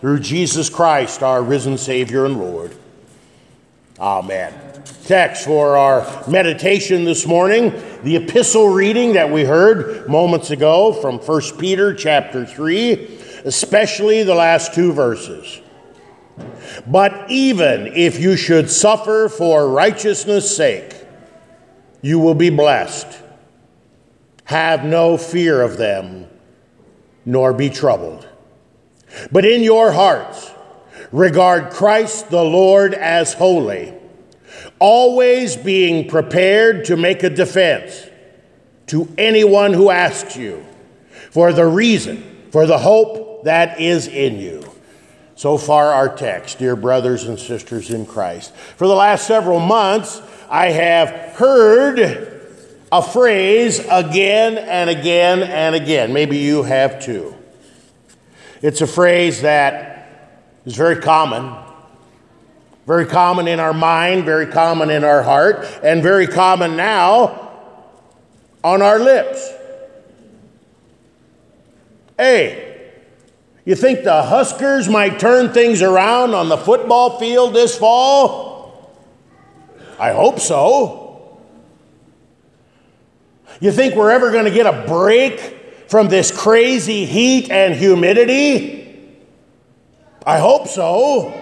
through Jesus Christ, our risen Savior and Lord. Amen. Text for our meditation this morning, the epistle reading that we heard moments ago from 1 Peter chapter 3, especially the last two verses. But even if you should suffer for righteousness' sake, you will be blessed. Have no fear of them, nor be troubled. But in your hearts, regard Christ the Lord as holy, always being prepared to make a defense to anyone who asks you for the reason, for the hope that is in you. So far, our text, dear brothers and sisters in Christ. For the last several months, I have heard a phrase again and again and again. Maybe you have too. It's a phrase that is very common, very common in our mind, very common in our heart, and very common now on our lips. Hey, you think the Huskers might turn things around on the football field this fall? I hope so. You think we're ever going to get a break from this crazy heat and humidity? I hope so.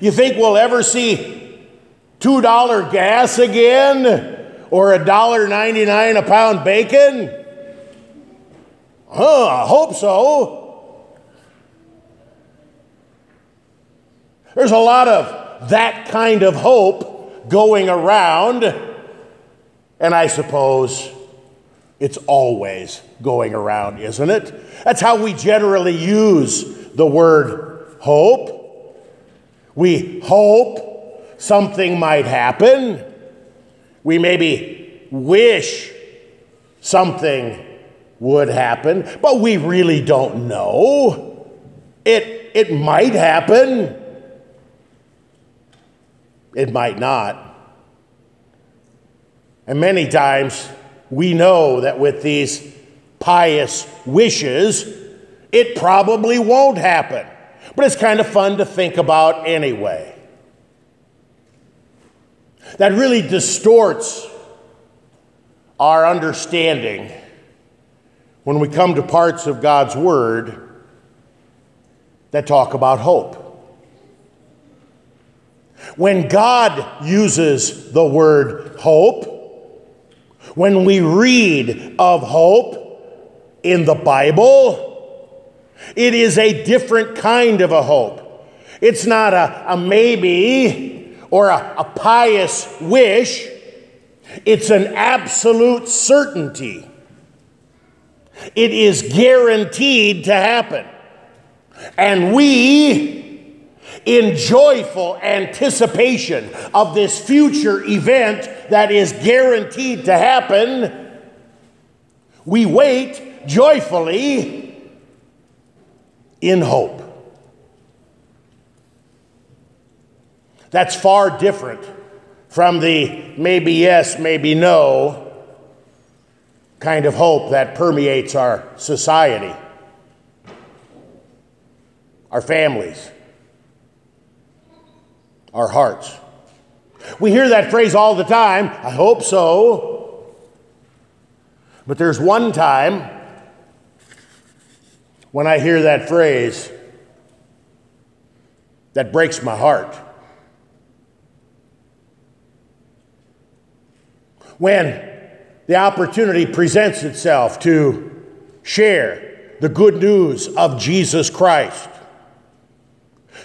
You think we'll ever see $2 gas again or $1.99 a pound bacon? Huh, I hope so. There's a lot of that kind of hope going around, and I suppose it's always going around, isn't it? That's how we generally use the word hope. We hope something might happen. We maybe wish something would happen, but we really don't know. It, it might happen, it might not. And many times we know that with these pious wishes, it probably won't happen. But it's kind of fun to think about anyway. That really distorts our understanding when we come to parts of God's Word that talk about hope. When God uses the word hope, when we read of hope in the Bible, it is a different kind of a hope. It's not a, a maybe or a, a pious wish, it's an absolute certainty. It is guaranteed to happen. And we, in joyful anticipation of this future event that is guaranteed to happen, we wait joyfully in hope. That's far different from the maybe yes, maybe no kind of hope that permeates our society, our families, our hearts. We hear that phrase all the time. I hope so. But there's one time when I hear that phrase that breaks my heart. When the opportunity presents itself to share the good news of Jesus Christ.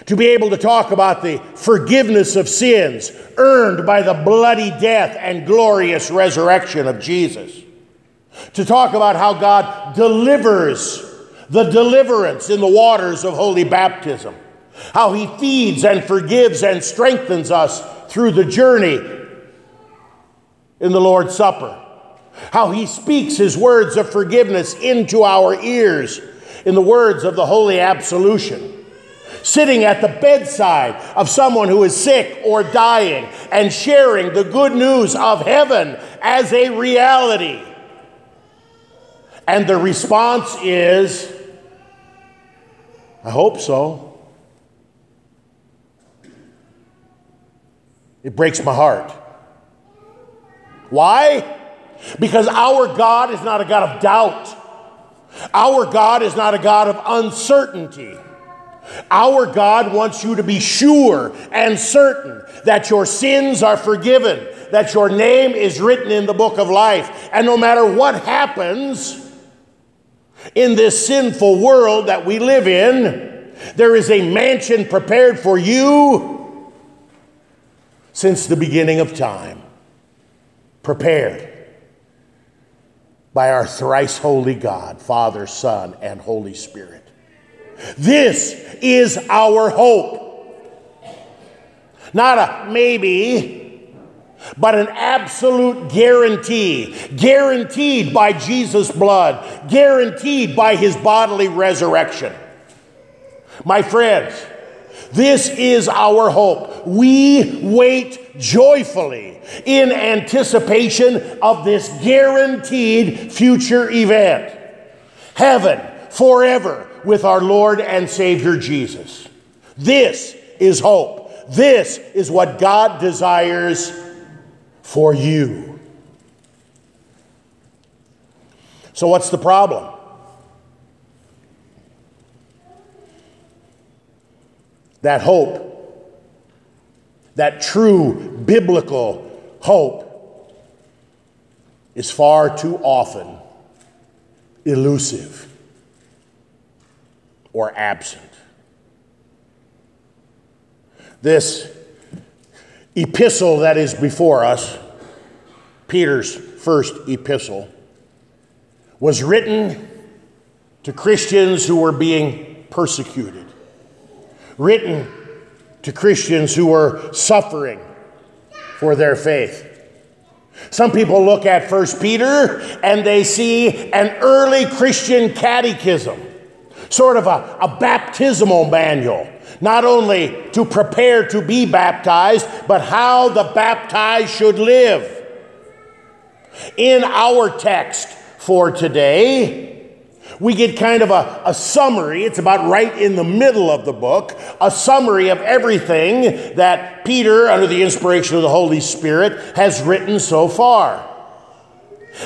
To be able to talk about the forgiveness of sins earned by the bloody death and glorious resurrection of Jesus. To talk about how God delivers the deliverance in the waters of holy baptism. How he feeds and forgives and strengthens us through the journey in the Lord's Supper how he speaks his words of forgiveness into our ears in the words of the Holy Absolution. Sitting at the bedside of someone who is sick or dying and sharing the good news of heaven as a reality. And the response is, I hope so. It breaks my heart. Why? Because our God is not a God of doubt. Our God is not a God of uncertainty. Our God wants you to be sure and certain that your sins are forgiven, that your name is written in the book of life. And no matter what happens in this sinful world that we live in, there is a mansion prepared for you since the beginning of time. Prepared by our thrice holy God, Father, Son, and Holy Spirit. This is our hope. Not a maybe, but an absolute guarantee. Guaranteed by Jesus' blood, guaranteed by his bodily resurrection. My friends, this is our hope. We wait joyfully in anticipation of this guaranteed future event. Heaven forever with our Lord and Savior Jesus. This is hope. This is what God desires for you. So, what's the problem? That hope, that true biblical hope, is far too often elusive or absent. This epistle that is before us, Peter's first epistle, was written to Christians who were being persecuted, written to Christians who were suffering for their faith. Some people look at 1 Peter and they see an early Christian catechism sort of a, a baptismal manual, not only to prepare to be baptized, but how the baptized should live. In our text for today, we get kind of a, a, summary. It's about right in the middle of the book, a summary of everything that Peter, under the inspiration of the Holy Spirit, has written so far.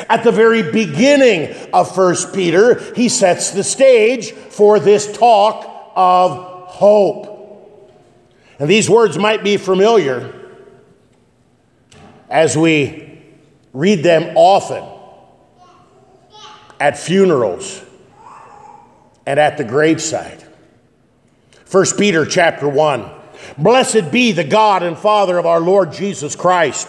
At the very beginning of 1 Peter, he sets the stage for this talk of hope. And these words might be familiar as we read them often at funerals and at the graveside. 1 Peter chapter 1 Blessed be the God and Father of our Lord Jesus Christ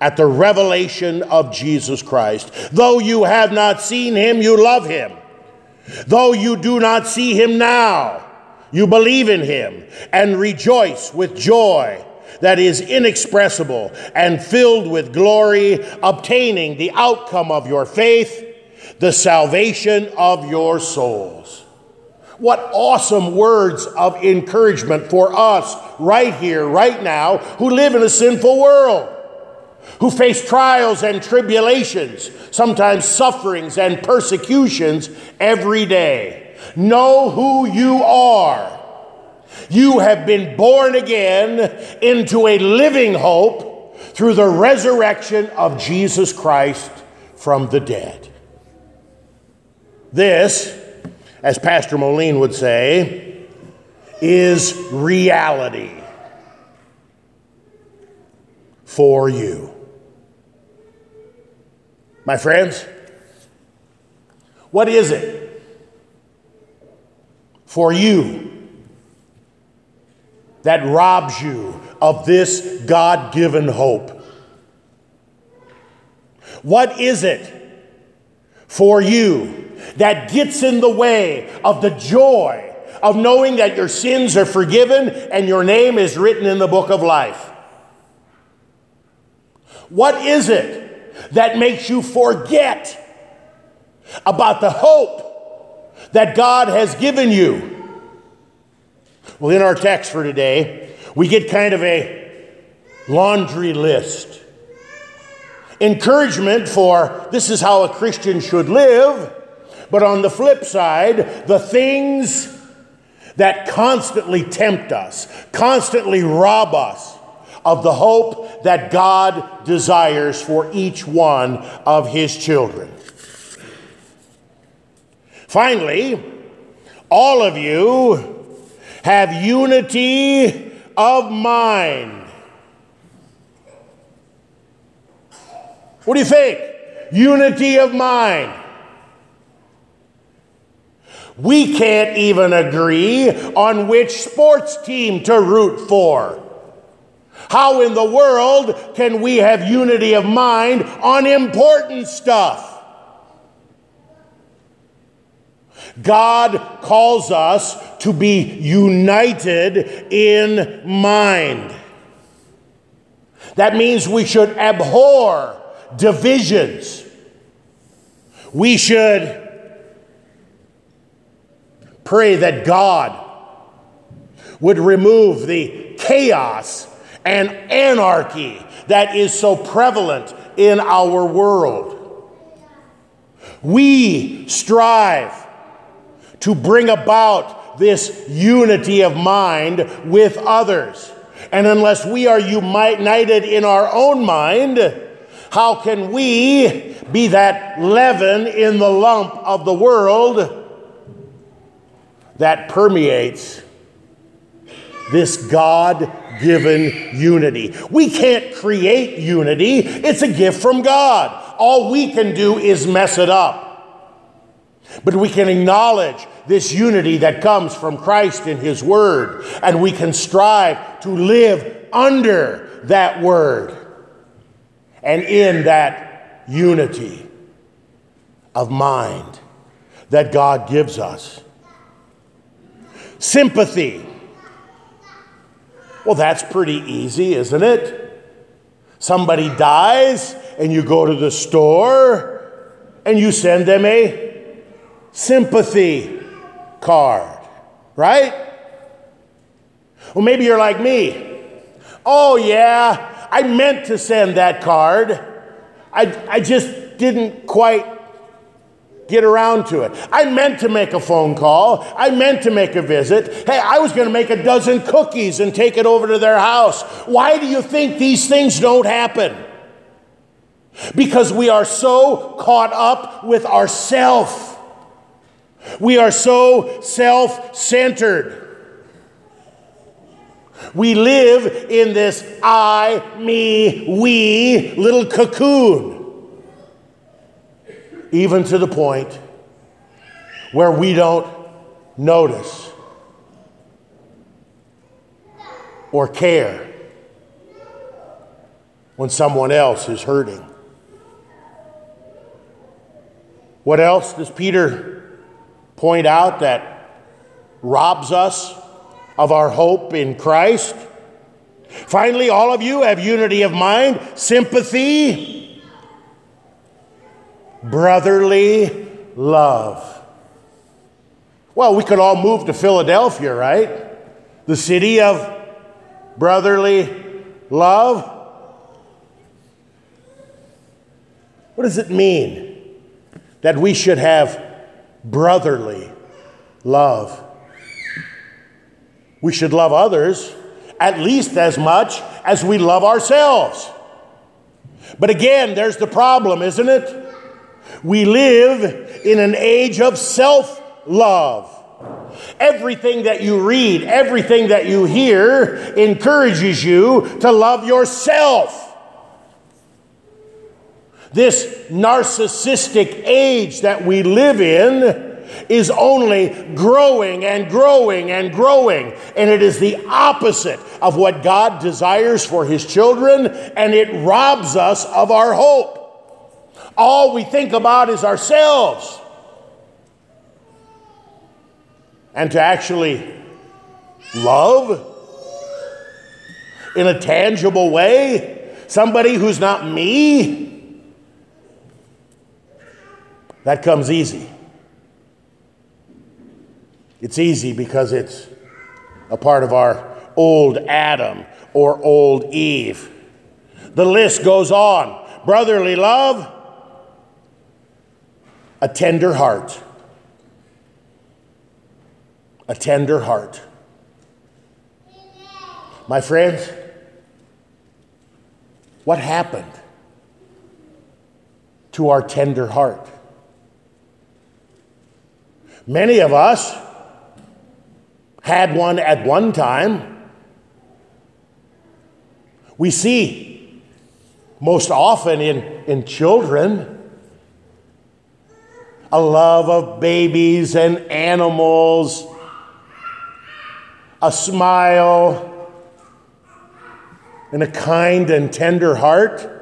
at the revelation of Jesus Christ. Though you have not seen him, you love him. Though you do not see him now, you believe in him and rejoice with joy that is inexpressible and filled with glory, obtaining the outcome of your faith, the salvation of your souls. What awesome words of encouragement for us right here, right now, who live in a sinful world who face trials and tribulations, sometimes sufferings and persecutions every day. Know who you are. You have been born again into a living hope through the resurrection of Jesus Christ from the dead. This, as Pastor Moline would say, is reality for you. My friends, what is it for you that robs you of this God given hope? What is it for you that gets in the way of the joy of knowing that your sins are forgiven and your name is written in the book of life? What is it that makes you forget about the hope that God has given you? Well, in our text for today, we get kind of a laundry list. Encouragement for this is how a Christian should live, but on the flip side, the things that constantly tempt us, constantly rob us of the hope that God desires for each one of his children. Finally, all of you have unity of mind. What do you think? Unity of mind. We can't even agree on which sports team to root for. How in the world can we have unity of mind on important stuff? God calls us to be united in mind. That means we should abhor divisions. We should Pray that God would remove the chaos and anarchy that is so prevalent in our world. We strive to bring about this unity of mind with others. And unless we are united in our own mind, how can we be that leaven in the lump of the world that permeates this God given unity. We can't create unity, it's a gift from God. All we can do is mess it up. But we can acknowledge this unity that comes from Christ in His Word, and we can strive to live under that Word and in that unity of mind that God gives us. Sympathy. Well, that's pretty easy, isn't it? Somebody dies, and you go to the store and you send them a sympathy card, right? Well, maybe you're like me. Oh, yeah, I meant to send that card. I, I just didn't quite get around to it. I meant to make a phone call. I meant to make a visit. Hey, I was going to make a dozen cookies and take it over to their house. Why do you think these things don't happen? Because we are so caught up with ourself. We are so self centered. We live in this I, me, we little cocoon even to the point where we don't notice or care when someone else is hurting. What else does Peter point out that robs us of our hope in Christ? Finally, all of you have unity of mind, sympathy, brotherly love. Well, we could all move to Philadelphia, right? The city of brotherly love. What does it mean that we should have brotherly love? We should love others at least as much as we love ourselves. But again, there's the problem, isn't it? We live in an age of self love. Everything that you read, everything that you hear encourages you to love yourself. This narcissistic age that we live in is only growing and growing and growing. And it is the opposite of what God desires for His children, and it robs us of our hope. All we think about is ourselves. And to actually love in a tangible way somebody who's not me, that comes easy. It's easy because it's a part of our old Adam or old Eve. The list goes on brotherly love, a tender heart. A tender heart. My friends, what happened to our tender heart? Many of us had one at one time. We see most often in, in children a love of babies and animals, a smile, and a kind and tender heart.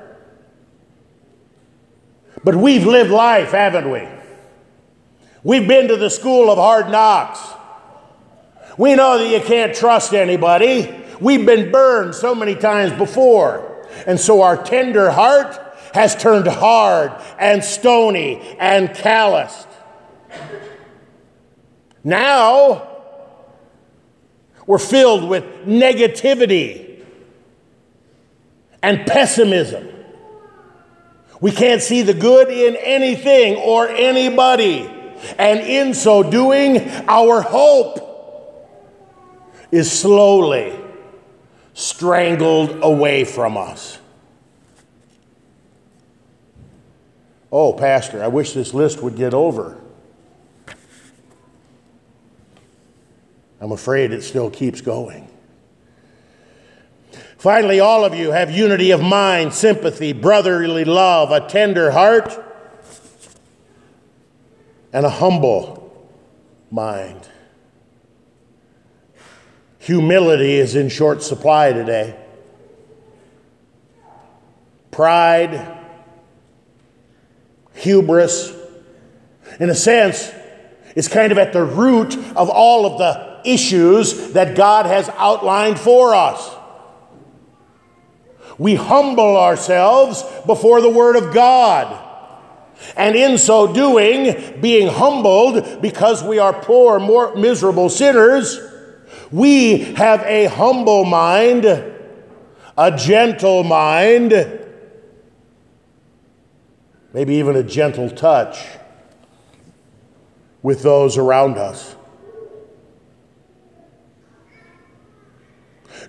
But we've lived life, haven't we? We've been to the school of hard knocks. We know that you can't trust anybody. We've been burned so many times before. And so our tender heart has turned hard and stony and calloused. Now, we're filled with negativity and pessimism. We can't see the good in anything or anybody. And in so doing, our hope is slowly strangled away from us. Oh, Pastor, I wish this list would get over. I'm afraid it still keeps going. Finally, all of you have unity of mind, sympathy, brotherly love, a tender heart, and a humble mind. Humility is in short supply today. Pride, hubris, in a sense, is kind of at the root of all of the issues that God has outlined for us. We humble ourselves before the Word of God. And in so doing, being humbled because we are poor, more miserable sinners, we have a humble mind, a gentle mind, maybe even a gentle touch with those around us.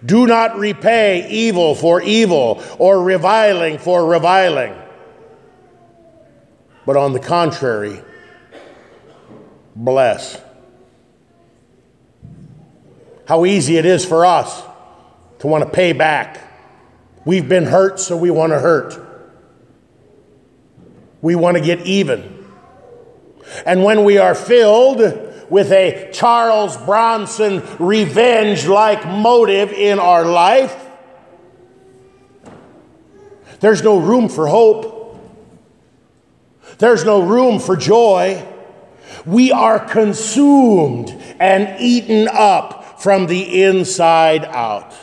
Do not repay evil for evil or reviling for reviling. But on the contrary, bless. How easy it is for us to want to pay back. We've been hurt, so we want to hurt. We want to get even. And when we are filled with a Charles Bronson revenge like motive in our life, there's no room for hope. There's no room for joy. We are consumed and eaten up from the inside out.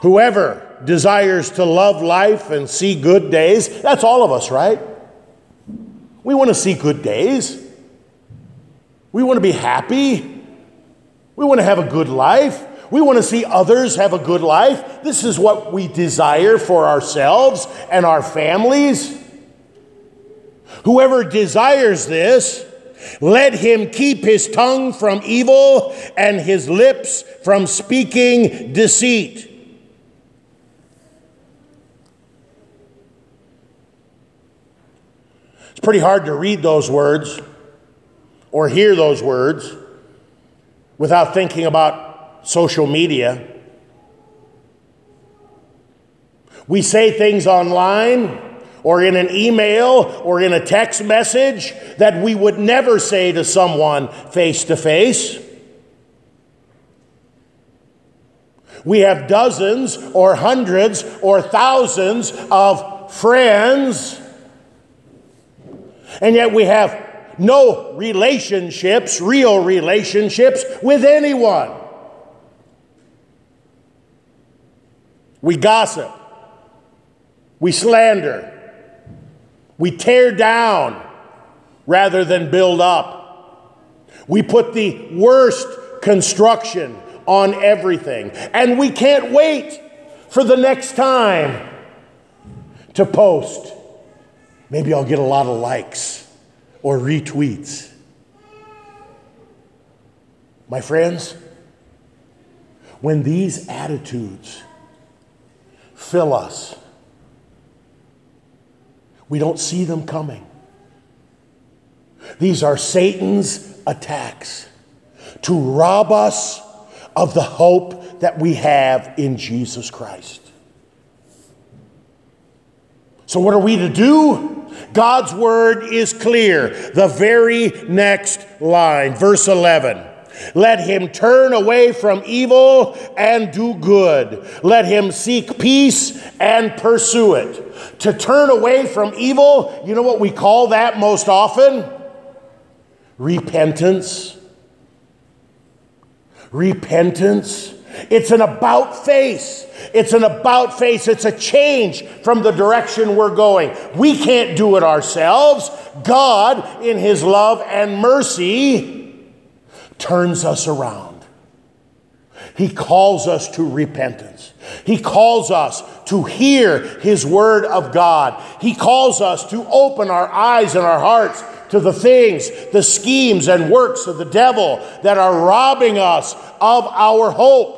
Whoever desires to love life and see good days, that's all of us, right? We want to see good days. We want to be happy. We want to have a good life. We want to see others have a good life. This is what we desire for ourselves and our families. Whoever desires this let him keep his tongue from evil and his lips from speaking deceit. It's pretty hard to read those words or hear those words without thinking about social media. We say things online or in an email or in a text message that we would never say to someone face to face. We have dozens or hundreds or thousands of friends, and yet we have no relationships, real relationships with anyone. We gossip. We slander. We tear down rather than build up. We put the worst construction on everything. And we can't wait for the next time to post. Maybe I'll get a lot of likes or retweets. My friends, when these attitudes fill us, we don't see them coming. These are Satan's attacks to rob us of the hope that we have in Jesus Christ. So, what are we to do? God's word is clear. The very next line, verse 11. Let him turn away from evil and do good. Let him seek peace and pursue it. To turn away from evil, you know what we call that most often? Repentance. Repentance. It's an about face. It's an about face. It's a change from the direction we're going. We can't do it ourselves. God, in His love and mercy, turns us around. He calls us to repentance. He calls us to hear His Word of God. He calls us to open our eyes and our hearts to the things, the schemes, and works of the devil that are robbing us of our hope.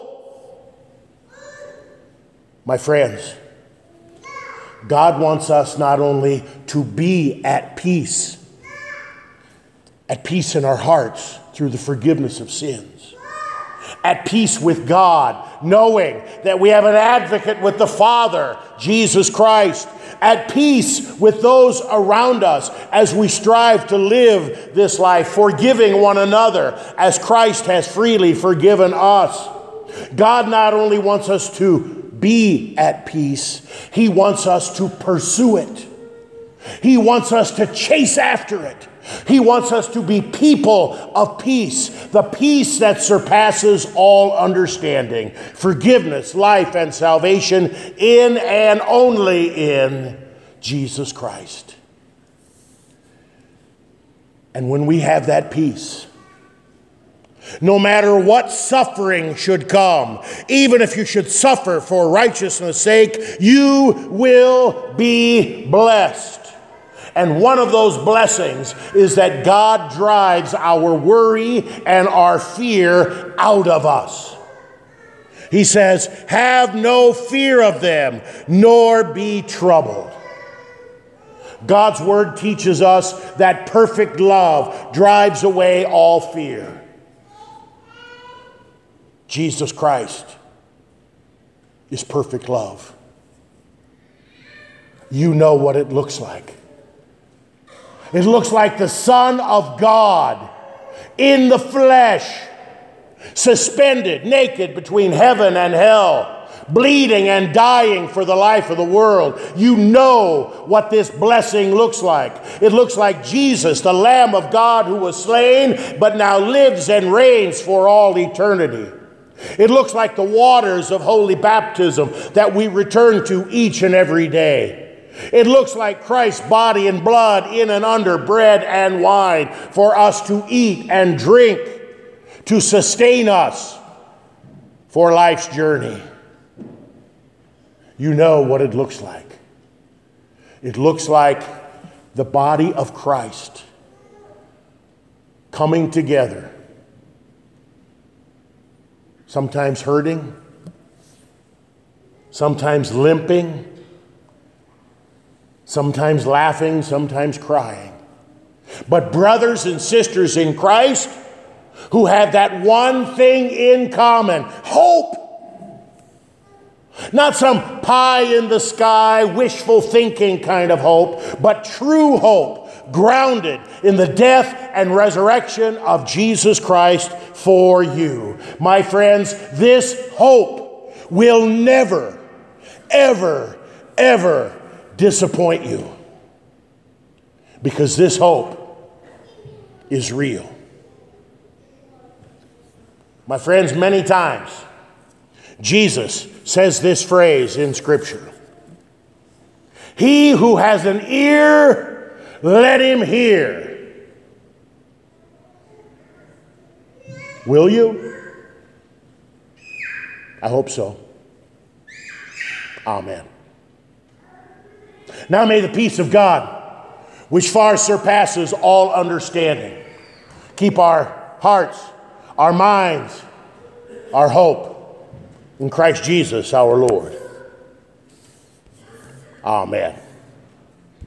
My friends, God wants us not only to be at peace, at peace in our hearts through the forgiveness of sins, at peace with God, knowing that we have an advocate with the Father, Jesus Christ, at peace with those around us as we strive to live this life, forgiving one another as Christ has freely forgiven us. God not only wants us to be at peace. He wants us to pursue it. He wants us to chase after it. He wants us to be people of peace, the peace that surpasses all understanding, forgiveness, life, and salvation in and only in Jesus Christ. And when we have that peace, no matter what suffering should come, even if you should suffer for righteousness' sake, you will be blessed. And one of those blessings is that God drives our worry and our fear out of us. He says, Have no fear of them, nor be troubled. God's word teaches us that perfect love drives away all fear. Jesus Christ is perfect love. You know what it looks like. It looks like the Son of God in the flesh, suspended, naked between heaven and hell, bleeding and dying for the life of the world. You know what this blessing looks like. It looks like Jesus, the Lamb of God who was slain, but now lives and reigns for all eternity. It looks like the waters of holy baptism that we return to each and every day. It looks like Christ's body and blood in and under bread and wine for us to eat and drink to sustain us for life's journey. You know what it looks like. It looks like the body of Christ coming together sometimes hurting, sometimes limping, sometimes laughing, sometimes crying. but brothers and sisters in Christ who have that one thing in common hope. Not some pie in the sky, wishful thinking kind of hope, but true hope, grounded in the death and resurrection of Jesus Christ for you. My friends, this hope will never, ever, ever disappoint you because this hope is real. My friends, many times Jesus says this phrase in Scripture He who has an ear, let him hear. Will you? I hope so. Amen. Now may the peace of God, which far surpasses all understanding, keep our hearts, our minds, our hope in Christ Jesus our Lord. Amen.